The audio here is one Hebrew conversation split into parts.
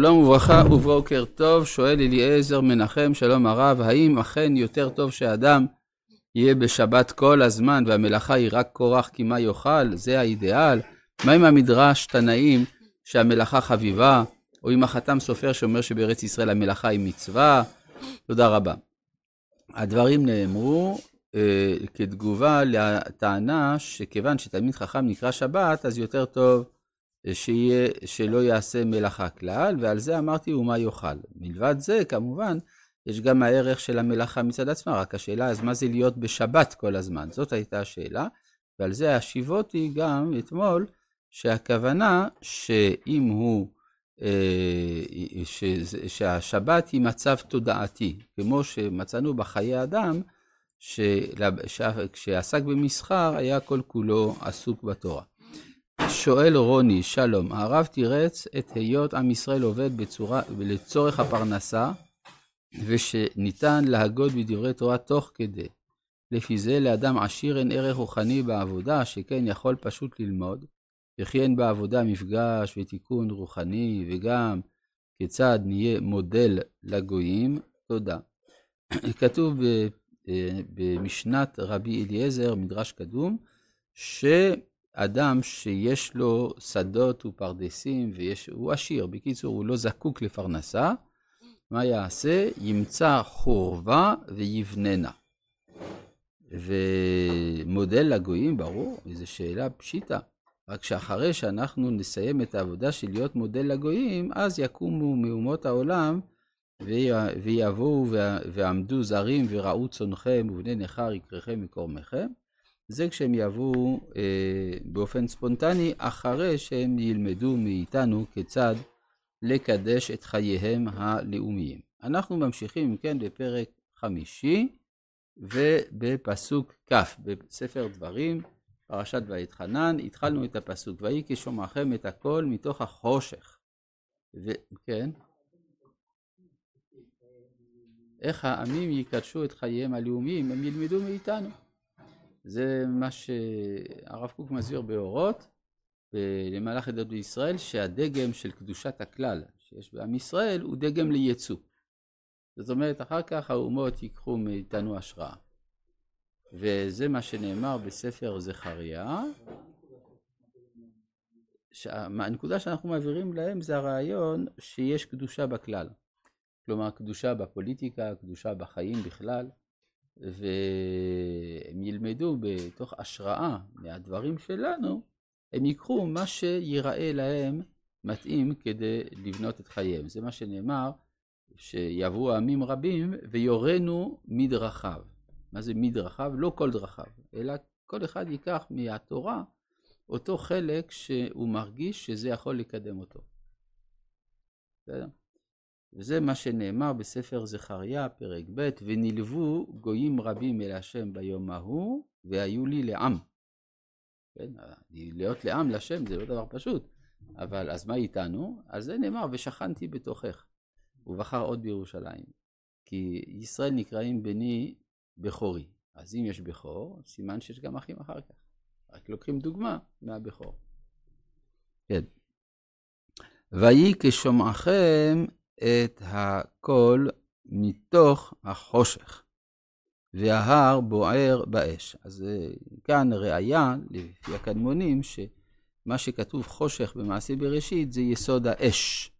שלום וברכה ובוקר טוב, שואל אליעזר מנחם, שלום הרב, האם אכן יותר טוב שאדם יהיה בשבת כל הזמן והמלאכה היא רק כורח כי מה יאכל? זה האידיאל? מה עם המדרש תנאים שהמלאכה חביבה, או עם החתם סופר שאומר שבארץ ישראל המלאכה היא מצווה? תודה רבה. הדברים נאמרו אה, כתגובה לטענה שכיוון שתלמיד חכם נקרא שבת, אז יותר טוב שיהיה, שלא יעשה מלאכה כלל, ועל זה אמרתי ומה יאכל. מלבד זה, כמובן, יש גם הערך של המלאכה מצד עצמה, רק השאלה אז מה זה להיות בשבת כל הזמן? זאת הייתה השאלה, ועל זה השיבותי גם אתמול, שהכוונה שאם הוא, אה, ש, שהשבת היא מצב תודעתי, כמו שמצאנו בחיי אדם, כשעסק במסחר היה כל כולו עסוק בתורה. שואל רוני, שלום, הרב תירץ את היות עם ישראל עובד בצורה, לצורך הפרנסה, ושניתן להגות בדברי תורה תוך כדי. לפי זה לאדם עשיר אין ערך רוחני בעבודה, שכן יכול פשוט ללמוד, וכי אין בעבודה מפגש ותיקון רוחני, וגם כיצד נהיה מודל לגויים. תודה. כתוב אה, במשנת רבי אליעזר, מדרש קדום, ש... אדם שיש לו שדות ופרדסים והוא עשיר, בקיצור, הוא לא זקוק לפרנסה, מה יעשה? ימצא חורבה ויבננה. ומודל לגויים, ברור, זו שאלה פשיטה. רק שאחרי שאנחנו נסיים את העבודה של להיות מודל לגויים, אז יקומו מאומות העולם ויבואו ועמדו זרים וראו צונכם ובני נכר יקריכם מקורמכם. זה כשהם יבואו אה, באופן ספונטני, אחרי שהם ילמדו מאיתנו כיצד לקדש את חייהם הלאומיים. אנחנו ממשיכים, אם כן, בפרק חמישי, ובפסוק כ' בספר דברים, פרשת ויתחנן, התחלנו את הפסוק, ויהי כשומעכם את הכל מתוך החושך. וכן? איך העמים יקדשו את חייהם הלאומיים, הם ילמדו מאיתנו. זה מה שהרב קוק מסביר באורות, למהלך עדות בישראל, שהדגם של קדושת הכלל שיש בעם ישראל הוא דגם לייצוא. זאת אומרת, אחר כך האומות ייקחו מאיתנו השראה. וזה מה שנאמר בספר זכריה. הנקודה שאנחנו מעבירים להם זה הרעיון שיש קדושה בכלל. כלומר, קדושה בפוליטיקה, קדושה בחיים בכלל. והם ילמדו בתוך השראה מהדברים שלנו, הם ייקחו מה שיראה להם מתאים כדי לבנות את חייהם. זה מה שנאמר, שיבואו עמים רבים ויורנו מדרכיו. מה זה מדרכיו? לא כל דרכיו, אלא כל אחד ייקח מהתורה אותו חלק שהוא מרגיש שזה יכול לקדם אותו. בסדר? וזה מה שנאמר בספר זכריה, פרק ב', ונלוו גויים רבים אל השם ביום ההוא, והיו לי לעם. כן, להיות לעם לשם זה לא דבר פשוט, אבל אז מה איתנו? אז זה נאמר, ושכנתי בתוכך, ובחר עוד בירושלים. כי ישראל נקראים בני בכורי. אז אם יש בכור, סימן שיש גם אחים אחר כך. רק לוקחים דוגמה מהבכור. כן. ויהי כשומעכם את הכל מתוך החושך, וההר בוער באש. אז אה, כאן ראיה, לפי הקדמונים, שמה שכתוב חושך במעשה בראשית זה יסוד האש.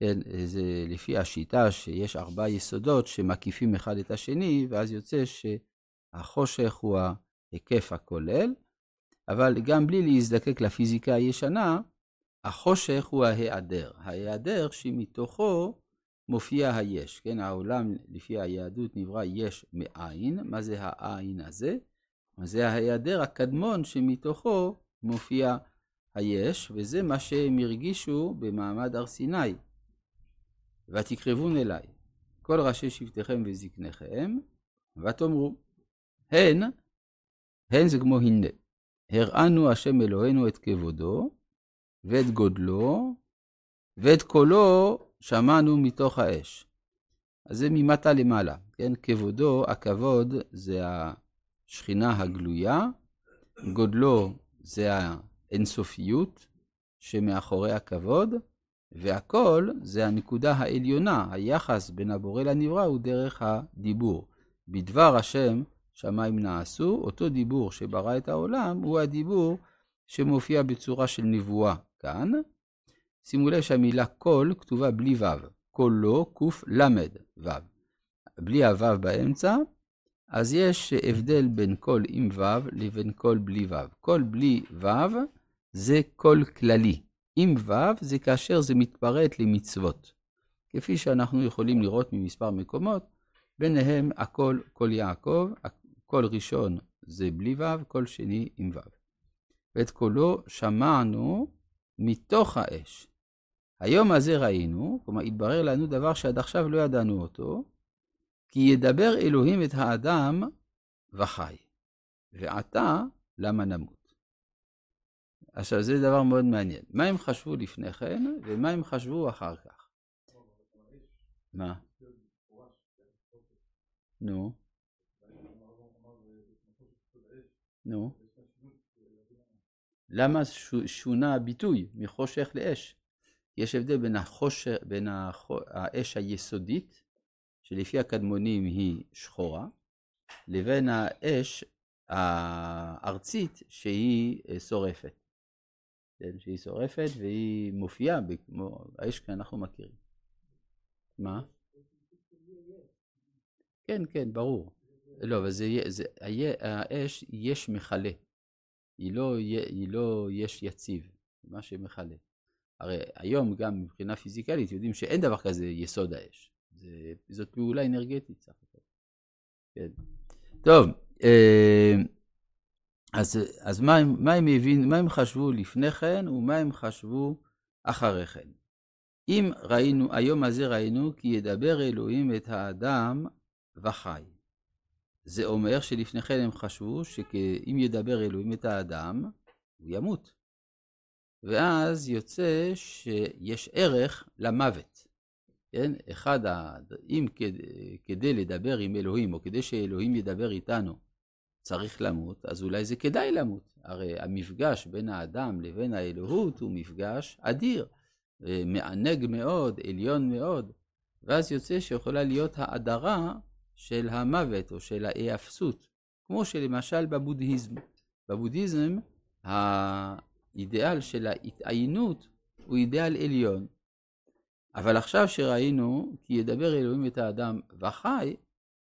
כן, זה לפי השיטה שיש ארבעה יסודות שמקיפים אחד את השני, ואז יוצא שהחושך הוא ההיקף הכולל, אבל גם בלי להזדקק לפיזיקה הישנה, החושך הוא ההיעדר, ההיעדר שמתוכו מופיע היש, כן? העולם לפי היהדות נברא יש מאין, מה זה העין הזה? זה ההיעדר הקדמון שמתוכו מופיע היש, וזה מה שהם הרגישו במעמד הר סיני. ותקרבון אליי, כל ראשי שבטיכם וזקניכם, ותאמרו, הן, הן זה כמו הנה, הראנו השם אלוהינו את כבודו, ואת גודלו, ואת קולו שמענו מתוך האש. אז זה ממטה למעלה, כן? כבודו, הכבוד זה השכינה הגלויה, גודלו זה האינסופיות שמאחורי הכבוד, והכל זה הנקודה העליונה, היחס בין הבורא לנברא הוא דרך הדיבור. בדבר השם שמיים נעשו, אותו דיבור שברא את העולם הוא הדיבור שמופיע בצורה של נבואה כאן. שימו לב שהמילה קול כתובה בלי ו', קולו קל ו'. בלי הו' באמצע, אז יש הבדל בין קול עם ו' לבין קול בלי ו'. קול בלי ו' זה קול כללי. עם ו' זה כאשר זה מתפרט למצוות. כפי שאנחנו יכולים לראות ממספר מקומות, ביניהם הקול קול יעקב, קול ראשון זה בלי ו', קול שני עם ו'. ואת קולו שמענו מתוך האש. היום הזה ראינו, כלומר התברר לנו דבר שעד עכשיו לא ידענו אותו, כי ידבר אלוהים את האדם וחי, ועתה למה נמות. עכשיו זה דבר מאוד מעניין. מה הם חשבו לפני כן, ומה הם חשבו אחר כך? מה? נו. נו. למה שונה הביטוי מחושך לאש? יש הבדל בין, החוש... בין הח... האש היסודית, שלפי הקדמונים היא שחורה, לבין האש הארצית שהיא אה, שורפת. כן, שהיא שורפת והיא מופיעה כמו האש שאנחנו מכירים. מה? כן, כן, ברור. לא, אבל זה, זה, האש יש מכלה. היא לא, היא לא יש יציב, מה שמכלה. הרי היום גם מבחינה פיזיקלית יודעים שאין דבר כזה יסוד האש. זה, זאת פעולה אנרגטית סך הכל. כן. טוב, אה, אז, אז מה, הם, מה, הם הבין, מה הם חשבו לפני כן ומה הם חשבו אחרי כן? אם ראינו, היום הזה ראינו כי ידבר אלוהים את האדם וחי. זה אומר שלפני כן הם חשבו שאם ידבר אלוהים את האדם, הוא ימות. ואז יוצא שיש ערך למוות. כן? אחד. אם כדי, כדי לדבר עם אלוהים, או כדי שאלוהים ידבר איתנו, צריך למות, אז אולי זה כדאי למות. הרי המפגש בין האדם לבין האלוהות הוא מפגש אדיר, מענג מאוד, עליון מאוד, ואז יוצא שיכולה להיות האדרה של המוות או של ההיאפסות, כמו שלמשל בבודהיזם. בבודהיזם האידאל של ההתעיינות הוא אידאל עליון. אבל עכשיו שראינו כי ידבר אלוהים את האדם וחי,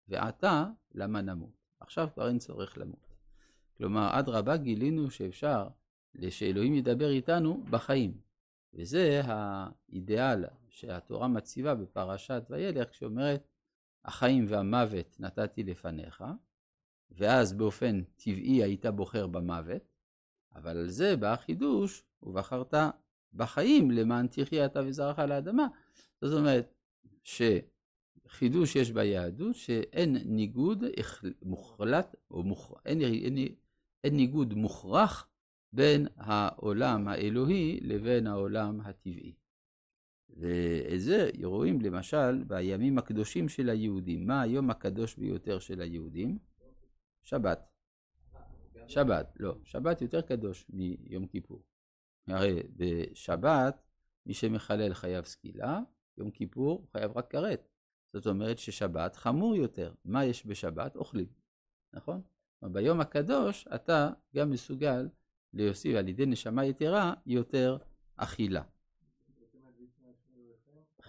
ועתה למה נמות? עכשיו כבר אין צורך למות. כלומר, אדרבה גילינו שאפשר שאלוהים ידבר איתנו בחיים. וזה האידאל שהתורה מציבה בפרשת וילך, שאומרת, החיים והמוות נתתי לפניך, ואז באופן טבעי היית בוחר במוות, אבל על זה בא החידוש, ובחרת בחיים למען תחיה אתה וזרעך על האדמה. זאת אומרת, שחידוש יש ביהדות שאין ניגוד מוחלט, או מוכ... אין, אין, אין ניגוד מוכרח בין העולם האלוהי לבין העולם הטבעי. ואת זה רואים למשל בימים הקדושים של היהודים. מה היום הקדוש ביותר של היהודים? שבת. שבת, לא, שבת יותר קדוש מיום כיפור. הרי בשבת מי שמחלל חייב סקילה, יום כיפור חייב רק כרת. זאת אומרת ששבת חמור יותר. מה יש בשבת? אוכלים, נכון? ביום הקדוש אתה גם מסוגל להוסיף על ידי נשמה יתרה יותר אכילה.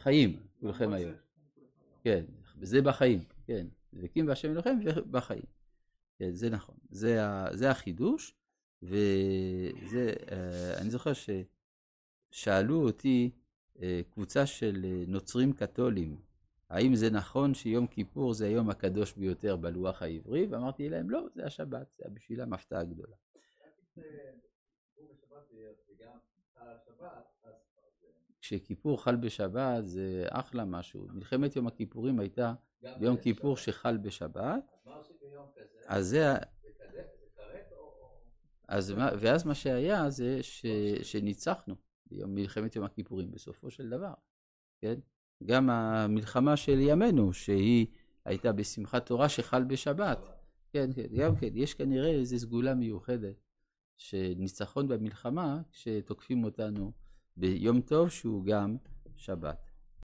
חיים, כולכם היום. כן, וזה בחיים, כן. דבקים בהשם אלוהיכם ובחיים. כן, זה נכון. זה, זה החידוש, וזה, אה, אני זוכר ששאלו אותי אה, קבוצה של אה, נוצרים קתולים, האם זה נכון שיום כיפור זה היום הקדוש ביותר בלוח העברי? ואמרתי להם, לא, זה השבת, זה בשבילם הפתעה גדולה. כשכיפור חל בשבת זה אחלה משהו. מלחמת יום הכיפורים הייתה ביום כיפור שחל בשבת. אז זה... אז מה, ואז מה שהיה זה ש, שניצחנו ביום מלחמת יום הכיפורים בסופו של דבר, כן? גם המלחמה של ימינו, שהיא הייתה בשמחת תורה שחל בשבת, כן, כן, גם כן, יש כנראה איזו סגולה מיוחדת שניצחון במלחמה, כשתוקפים אותנו ביום טוב שהוא גם שבת.